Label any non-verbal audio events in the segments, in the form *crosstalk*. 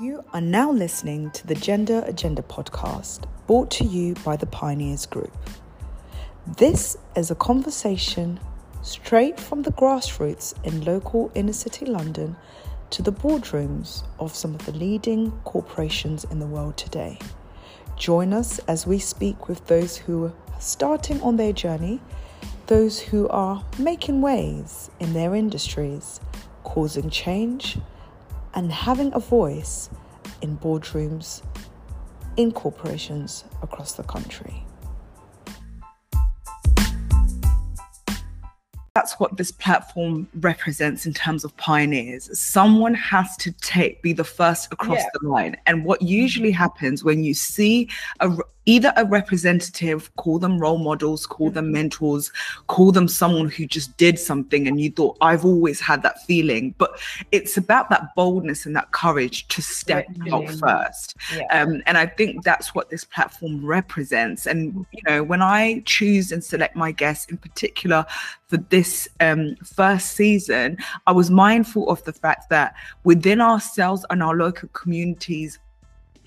You are now listening to the Gender Agenda podcast, brought to you by the Pioneers Group. This is a conversation straight from the grassroots in local inner city London to the boardrooms of some of the leading corporations in the world today. Join us as we speak with those who are starting on their journey, those who are making waves in their industries, causing change and having a voice in boardrooms in corporations across the country. That's what this platform represents in terms of pioneers. Someone has to take be the first across yeah. the line. And what usually happens when you see a, either a representative, call them role models, call them mm-hmm. mentors, call them someone who just did something and you thought, I've always had that feeling. But it's about that boldness and that courage to step out first. Yeah. Um, and I think that's what this platform represents. And, you know, when I choose and select my guests in particular for this um, first season, I was mindful of the fact that within ourselves and our local communities,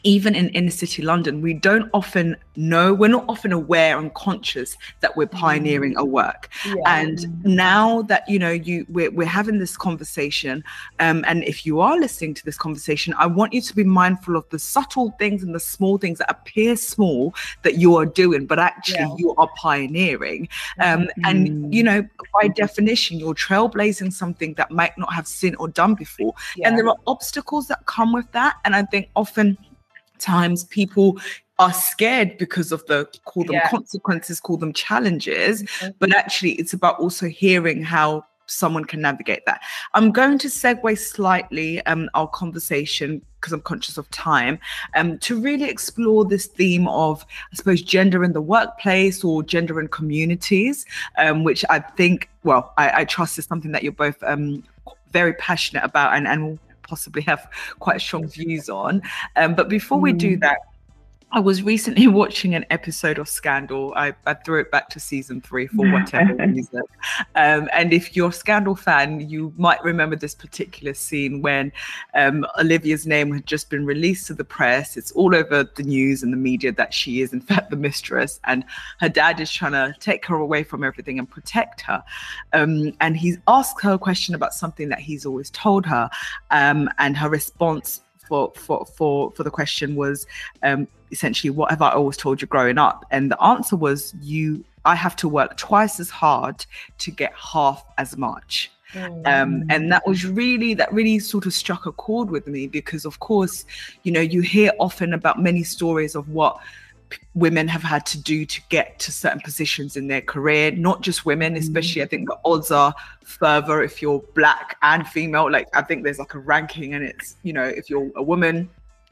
even in inner city London, we don't often know, we're not often aware and conscious that we're pioneering a work. Yeah. And now that, you know, you we're, we're having this conversation, um, and if you are listening to this conversation, I want you to be mindful of the subtle things and the small things that appear small that you are doing, but actually yeah. you are pioneering. Um, mm-hmm. And, you know, by definition, you're trailblazing something that might not have seen or done before. Yeah. And there are obstacles that come with that. And I think often times people are scared because of the call them yeah. consequences, call them challenges, mm-hmm. but actually it's about also hearing how someone can navigate that. I'm going to segue slightly um, our conversation because I'm conscious of time um, to really explore this theme of, I suppose, gender in the workplace or gender in communities, um, which I think, well, I, I, trust is something that you're both um, very passionate about and, and possibly have quite strong views on. Um, but before we do mm. that, I was recently *laughs* watching an episode of Scandal. I, I threw it back to season three for whatever *laughs* reason. Um, and if you're a Scandal fan, you might remember this particular scene when um, Olivia's name had just been released to the press. It's all over the news and the media that she is, in *laughs* fact, the mistress. And her dad is trying to take her away from everything and protect her. Um, and he's asked her a question about something that he's always told her. Um, and her response for for for for the question was um, essentially what have I always told you growing up? And the answer was you I have to work twice as hard to get half as much. Mm. Um, and that was really that really sort of struck a chord with me because of course you know you hear often about many stories of what women have had to do to get to certain positions in their career not just women mm. especially i think the odds are further if you're black and female like i think there's like a ranking and it's you know if you're a woman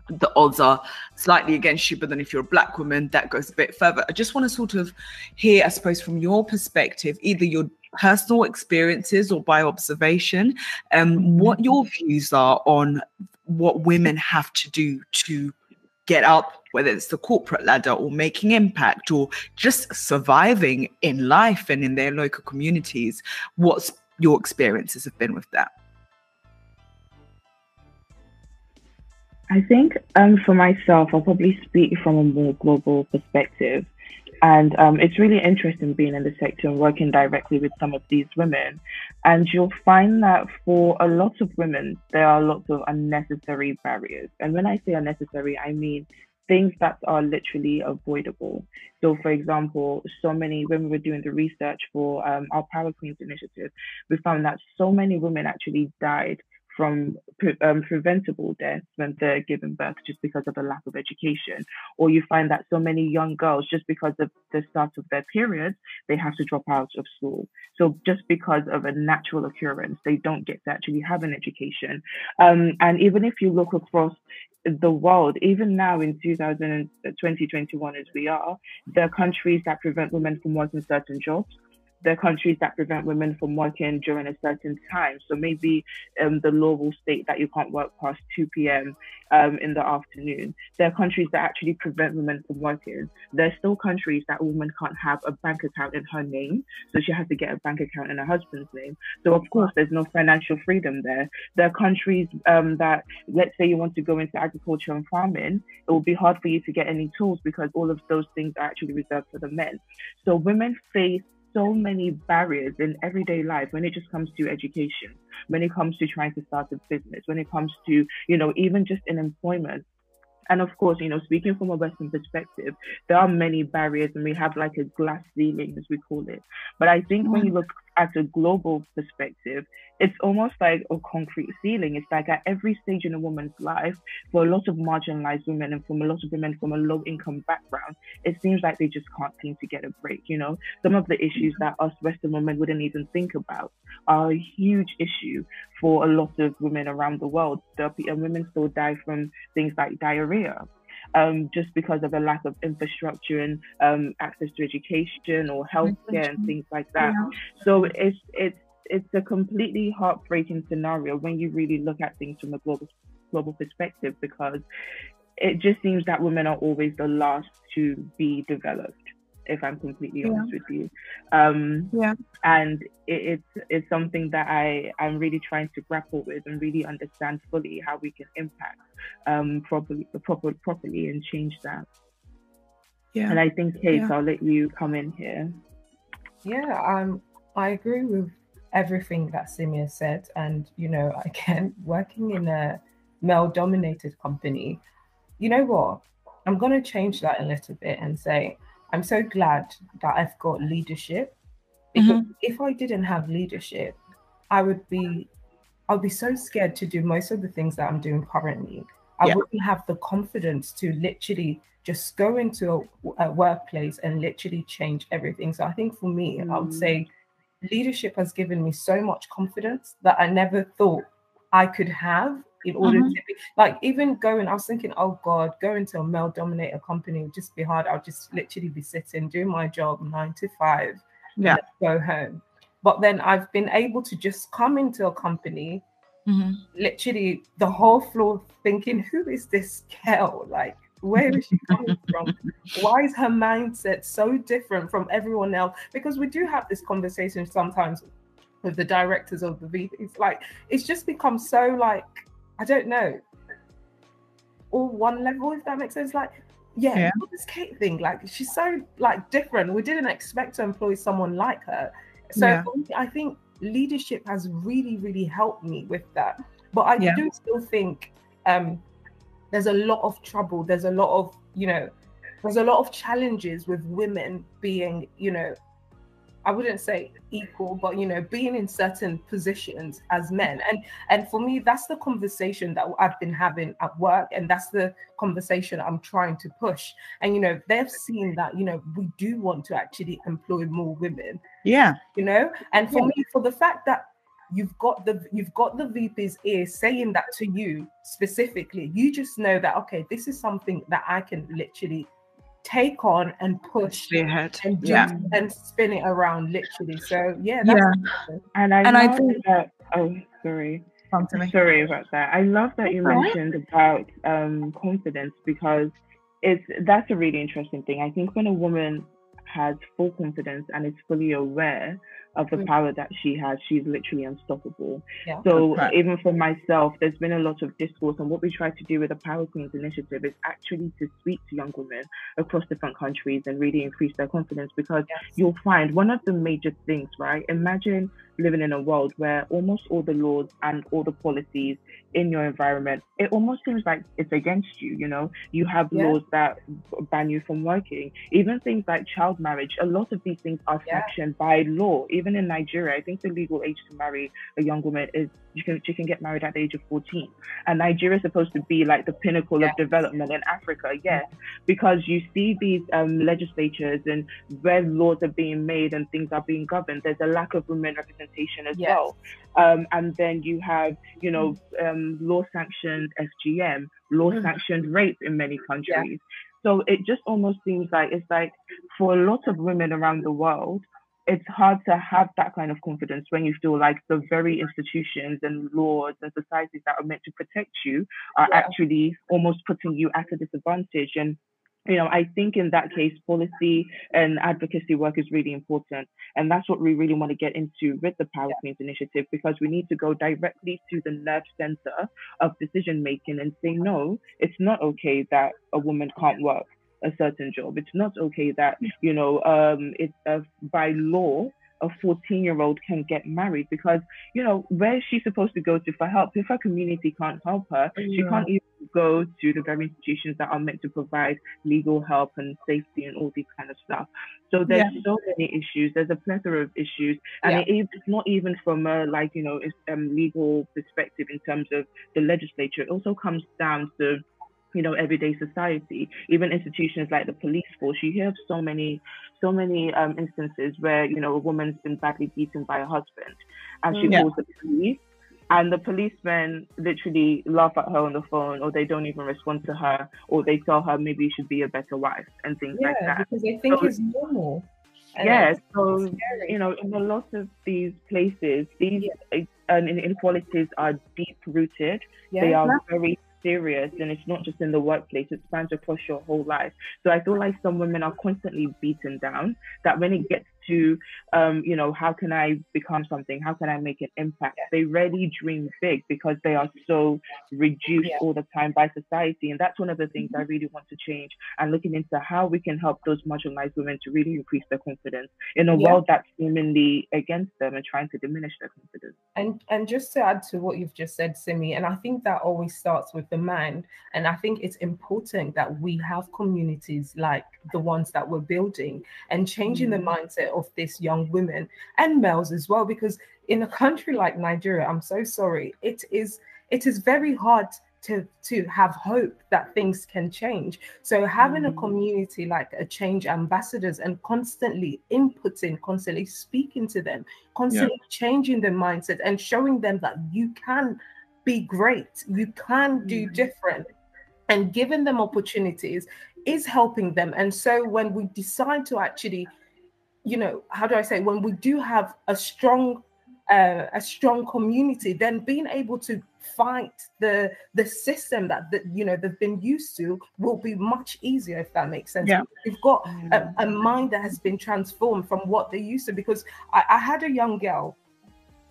the odds are slightly against you but then if you're a black woman that goes a bit further i just want to sort of hear i suppose from your perspective either your personal experiences or by observation um, mm. what your views are on what women have to do to get up, whether it's the corporate ladder or making impact or just surviving in life and in their local communities. What's your experiences have been with that? I think um, for myself, I'll probably speak from a more global perspective. And um, it's really interesting being in the sector and working directly with some of these women. And you'll find that for a lot of women, there are lots of unnecessary barriers. And when I say unnecessary, I mean things that are literally avoidable. So, for example, so many we were doing the research for um, our Power Queens initiative, we found that so many women actually died from pre- um, preventable deaths when they're giving birth just because of a lack of education. Or you find that so many young girls, just because of the start of their periods, they have to drop out of school. So just because of a natural occurrence, they don't get to actually have an education. Um, and even if you look across the world, even now in 2021 as we are, there are countries that prevent women from working certain jobs are countries that prevent women from working during a certain time. So maybe um, the law will state that you can't work past 2 p.m. Um, in the afternoon. There are countries that actually prevent women from working. There are still countries that a woman can't have a bank account in her name, so she has to get a bank account in her husband's name. So of course, there's no financial freedom there. There are countries um, that, let's say, you want to go into agriculture and farming, it will be hard for you to get any tools because all of those things are actually reserved for the men. So women face so many barriers in everyday life when it just comes to education, when it comes to trying to start a business, when it comes to, you know, even just in employment. And of course, you know, speaking from a Western perspective, there are many barriers and we have like a glass ceiling, as we call it. But I think when mm. you look at a global perspective, it's almost like a concrete ceiling. It's like at every stage in a woman's life, for a lot of marginalized women and from a lot of women from a low income background, it seems like they just can't seem to get a break. You know, some of the issues that us Western women wouldn't even think about are a huge issue for a lot of women around the world. The, and women still die from things like diarrhea. Um, just because of a lack of infrastructure and um, access to education or healthcare and things like that. Yeah. So it's it's it's a completely heartbreaking scenario when you really look at things from a global global perspective because it just seems that women are always the last to be developed if i'm completely yeah. honest with you um yeah and it, it's it's something that i i'm really trying to grapple with and really understand fully how we can impact um properly proper, properly and change that yeah and i think kate yeah. i'll let you come in here yeah um i agree with everything that Simia said. And, you know, *laughs* again, working in a male dominated company, you know what? I'm going to change that a little bit and say, I'm so glad that I've got leadership. Because mm-hmm. if I didn't have leadership, I would be I'll be so scared to do most of the things that I'm doing currently. I yeah. wouldn't have the confidence to literally just go into a, a, workplace and literally change everything. So I think for me, mm. I would say leadership has given me so much confidence that I never thought I could have in order mm-hmm. to be like even going, I was thinking, oh God, going to a male dominated company would just be hard. I'll just literally be sitting, doing my job nine to five, yeah, go home. But then I've been able to just come into a company, mm-hmm. literally the whole floor thinking, who is this girl? Like where is she coming *laughs* from? Why is her mindset so different from everyone else? Because we do have this conversation sometimes with the directors of the V. It's like it's just become so like I don't know, all one level if that makes sense. Like yeah, yeah. this Kate thing, like she's so like different. We didn't expect to employ someone like her. So yeah. I think leadership has really, really helped me with that. But I yeah. do still think um there's a lot of trouble there's a lot of you know there's a lot of challenges with women being you know I wouldn't say equal, but you know, being in certain positions as men. And and for me, that's the conversation that I've been having at work, and that's the conversation I'm trying to push. And you know, they've seen that, you know, we do want to actually employ more women. Yeah. You know, and for yeah. me, for the fact that you've got the you've got the VP's ear saying that to you specifically. You just know that okay, this is something that I can literally take on and push ahead and yeah. and spin it around literally. So yeah, yeah. And I and I think that oh sorry. Sorry about that. I love that you mentioned about um, confidence because it's that's a really interesting thing. I think when a woman has full confidence and is fully aware of the mm. power that she has. She's literally unstoppable. Yeah. So right. even for myself, there's been a lot of discourse, and what we try to do with the Power Queens initiative is actually to speak to young women across different countries and really increase their confidence. Because yes. you'll find one of the major things, right? Imagine living in a world where almost all the laws and all the policies in your environment, it almost seems like it's against you. You know, you have yeah. laws that ban you from working, even things like child marriage. A lot of these things are yeah. sanctioned by law. Even in Nigeria, I think the legal age to marry a young woman is you can she can get married at the age of 14. And Nigeria is supposed to be like the pinnacle yeah. of development in Africa, yes, because you see these um, legislatures and where laws are being made and things are being governed. There's a lack of women representation as yes. well. Um, and then you have, you know, um, Um, law sanctioned FGM, law mm. sanctioned rape in many countries. Yeah. So it just almost seems like it's like for a lot of women around the world, it's hard to have that kind of confidence when you feel like the very institutions and laws and societies that are meant to protect you are yeah. actually almost putting you at a disadvantage. And you know, I think in that case, policy and advocacy work is really important. And that's what we really want to get into with the Power Queens initiative because we need to go directly to the nerve center of decision making and say, no, it's not okay that a woman can't work a certain job. It's not okay that, you know, um, it's uh, by law, a 14 year old can get married because, you know, where is she supposed to go to for help? If her community can't help her, yeah. she can't even go to the very institutions that are meant to provide legal help and safety and all these kind of stuff. So there's yeah. so many issues. There's a plethora of issues, and yeah. it, it's not even from a like you know um, legal perspective in terms of the legislature. It also comes down to you know everyday society even institutions like the police force. You hear of so many so many um, instances where you know a woman's been badly beaten by a husband and she yeah. calls the police and the policemen literally laugh at her on the phone or they don't even respond to her or they tell her maybe you should be a better wife and things yeah, like that. because they think so, it's normal. Yeah so you know in a lot of these places these yeah. uh, inequalities are deep rooted. Yeah, they are very serious and it's not just in the workplace, it spans across your whole life. So I feel like some women are constantly beaten down that when it gets to, um, you know, how can I become something? How can I make an impact? They rarely dream big because they are so reduced yeah. all the time by society. And that's one of the things I mm-hmm. really want to change and looking into how we can help those marginalized women to really increase their confidence in a yeah. world that's seemingly against them and trying to diminish their confidence. And and just to add to what you've just said, Simi, and I think that always starts with the mind. And I think it's important that we have communities like the ones that we're building and changing mm-hmm. the mindset of this young women and males as well because in a country like Nigeria I'm so sorry it is it is very hard to to have hope that things can change so having mm. a community like a change ambassadors and constantly inputting constantly speaking to them constantly yeah. changing their mindset and showing them that you can be great you can do mm. different and giving them opportunities is helping them. And so when we decide to actually, you know, how do I say, when we do have a strong uh, a strong community, then being able to fight the the system that, that you know they've been used to will be much easier if that makes sense. Yeah. You've got a, a, mind that has been transformed from what they used to. Because I, I had a young girl.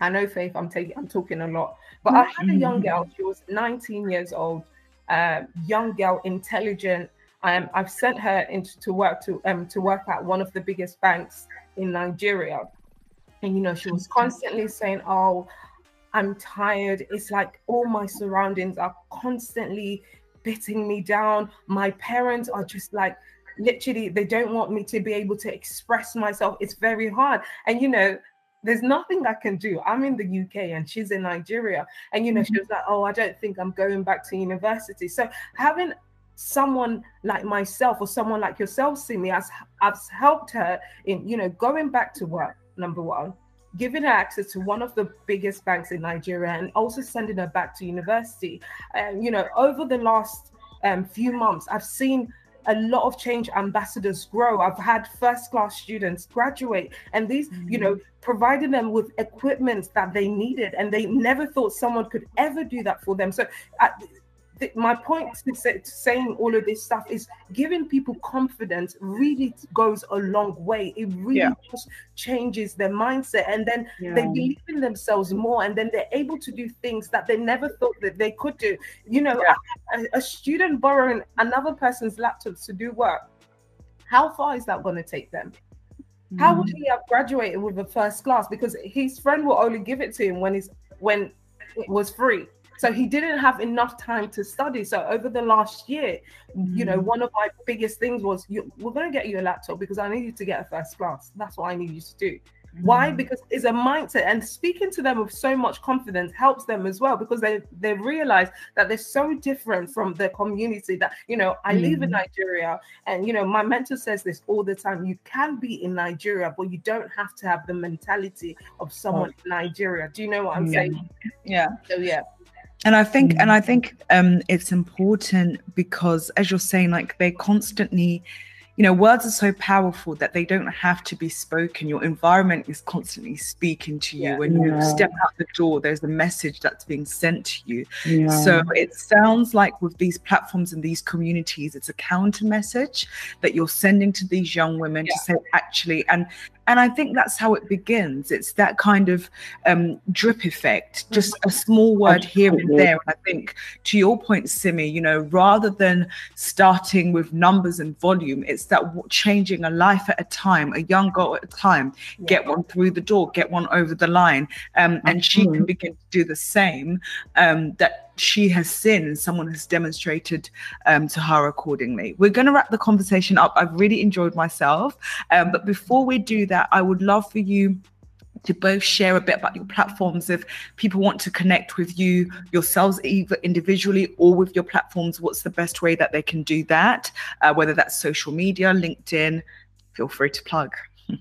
I know Faith, I'm taking I'm talking a lot, but I had a young girl. She was 19 years old, uh, young girl, intelligent, um, I've sent her into to work to um to work at one of the biggest banks in Nigeria, and you know she was constantly saying, "Oh, I'm tired. It's like all my surroundings are constantly beating me down. My parents are just like." literally they don't want me to be able to express myself it's very hard and you know there's nothing I can do. I'm in the UK and she's in Nigeria. And you know, mm-hmm. she was like, Oh, I don't think I'm going back to university. So having someone like myself or someone like yourself, see Simi, has, has helped her in, you know, going back to work, number one, giving her access to one of the biggest banks in Nigeria and also sending her back to university. And, you know, over the last um, few months, I've seen a lot of change ambassadors grow. I've had first class students graduate, and these, mm-hmm. you know, providing them with equipment that they needed, and they never thought someone could ever do that for them. So, uh, my point to, say, to, saying all of this stuff is giving people confidence really goes a long way. It really yeah. just changes their mindset, and then yeah. they believe in themselves more, and then they're able to do things that they never thought that they could do. You know, yeah. a, a student borrowing another person's laptops to do work. How far is that going to take them? How would mm. he have graduated with a first class? Because his friend will only give it to him when he's when it was free. So he didn't have enough time to study. So over the last year, mm-hmm. you know, mm. one of my biggest things was we're going to get you a laptop because I need you to get a first class. That's what I need you to do. Mm-hmm. Why? Mm. Because it's a mindset, and speaking to them with so much confidence helps them as well because they they realize that they're so different from their community. That you know, I mm-hmm. live in mm. Nigeria, and you know, my mentor says this all the time. You can be in Nigeria, but you don't have to have the mentality of someone oh. in Nigeria. Do you know what I'm yeah. saying? Yeah. So yeah and i think and i think um it's important because as you're saying like they constantly you know words are so powerful that they don't have to be spoken. Your environment is constantly speaking to you. Yeah. when you step out the door there's a message that's being sent to you. Yeah. so it sounds like with these platforms and these communities it's a counter message that you're sending to these young women to say actually and and I think that's how it begins. It's that kind of um, drip effect, just a small word here and there. And I think to your point, Simi, you know, rather than starting with numbers and volume, it's that changing a life at a time, a young girl at a time, get one through the door, get one over the line. Um, and she can begin to do the same. Um, that she has sinned someone has demonstrated um, to her accordingly. We're going to wrap the conversation up. I've really enjoyed myself. Um, but before we do that, I would love for you to both share a bit about your platforms if people want to connect with you yourselves either individually or with your platforms what's the best way that they can do that uh, whether that's social media linkedin feel free to plug *laughs*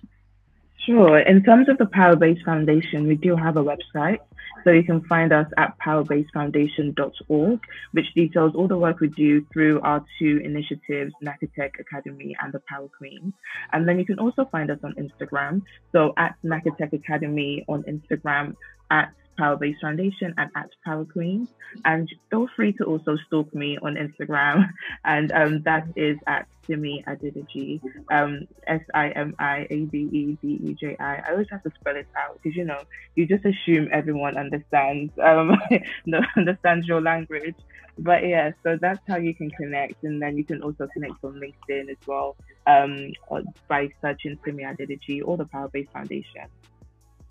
sure in terms of the power base foundation we do have a website so you can find us at powerbasefoundation.org, which details all the work we do through our two initiatives, Nakatech Academy and the Power Queens. And then you can also find us on Instagram. So at Nakatech Academy on Instagram, at Power Base Foundation and at Power Queens. And feel free to also stalk me on Instagram, *laughs* and um, that is at Simi Adedeji, um, S I M I A D E D E J I. I always have to spell it out because you know you just assume everyone understands um, *laughs* understands your language. But yeah, so that's how you can connect, and then you can also connect on LinkedIn as well um, by searching Simi Adedeji or the Power Base Foundation.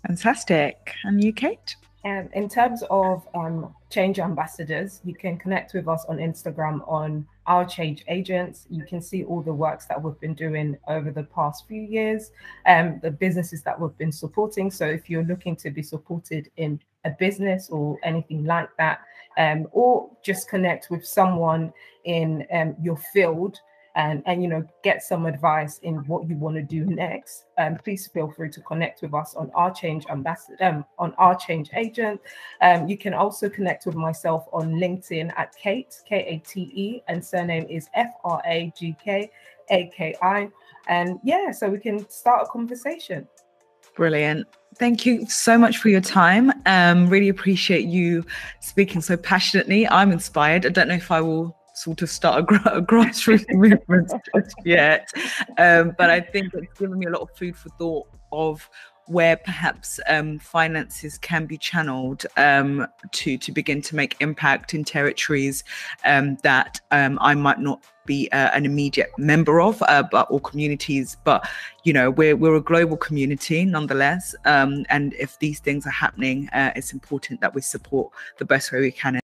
Fantastic. And you, Kate? And in terms of um, change ambassadors, you can connect with us on Instagram on our change agents. You can see all the works that we've been doing over the past few years, and um, the businesses that we've been supporting. So if you're looking to be supported in a business or anything like that, um, or just connect with someone in um, your field and and you know get some advice in what you want to do next um, please feel free to connect with us on our change ambassador um, on our change agent um, you can also connect with myself on linkedin at kate k-a-t-e and surname is f-r-a-g-k-a-k-i and yeah so we can start a conversation brilliant Thank you so much for your time. Um, really appreciate you speaking so passionately. I'm inspired. I don't know if I will sort of start a, gra- a grassroots *laughs* movement just yet. Um, but I think it's given me a lot of food for thought of where perhaps um, finances can be channeled um, to to begin to make impact in territories um, that um, I might not be uh, an immediate member of, uh, but or communities. But you know, we're we're a global community nonetheless, um, and if these things are happening, uh, it's important that we support the best way we can.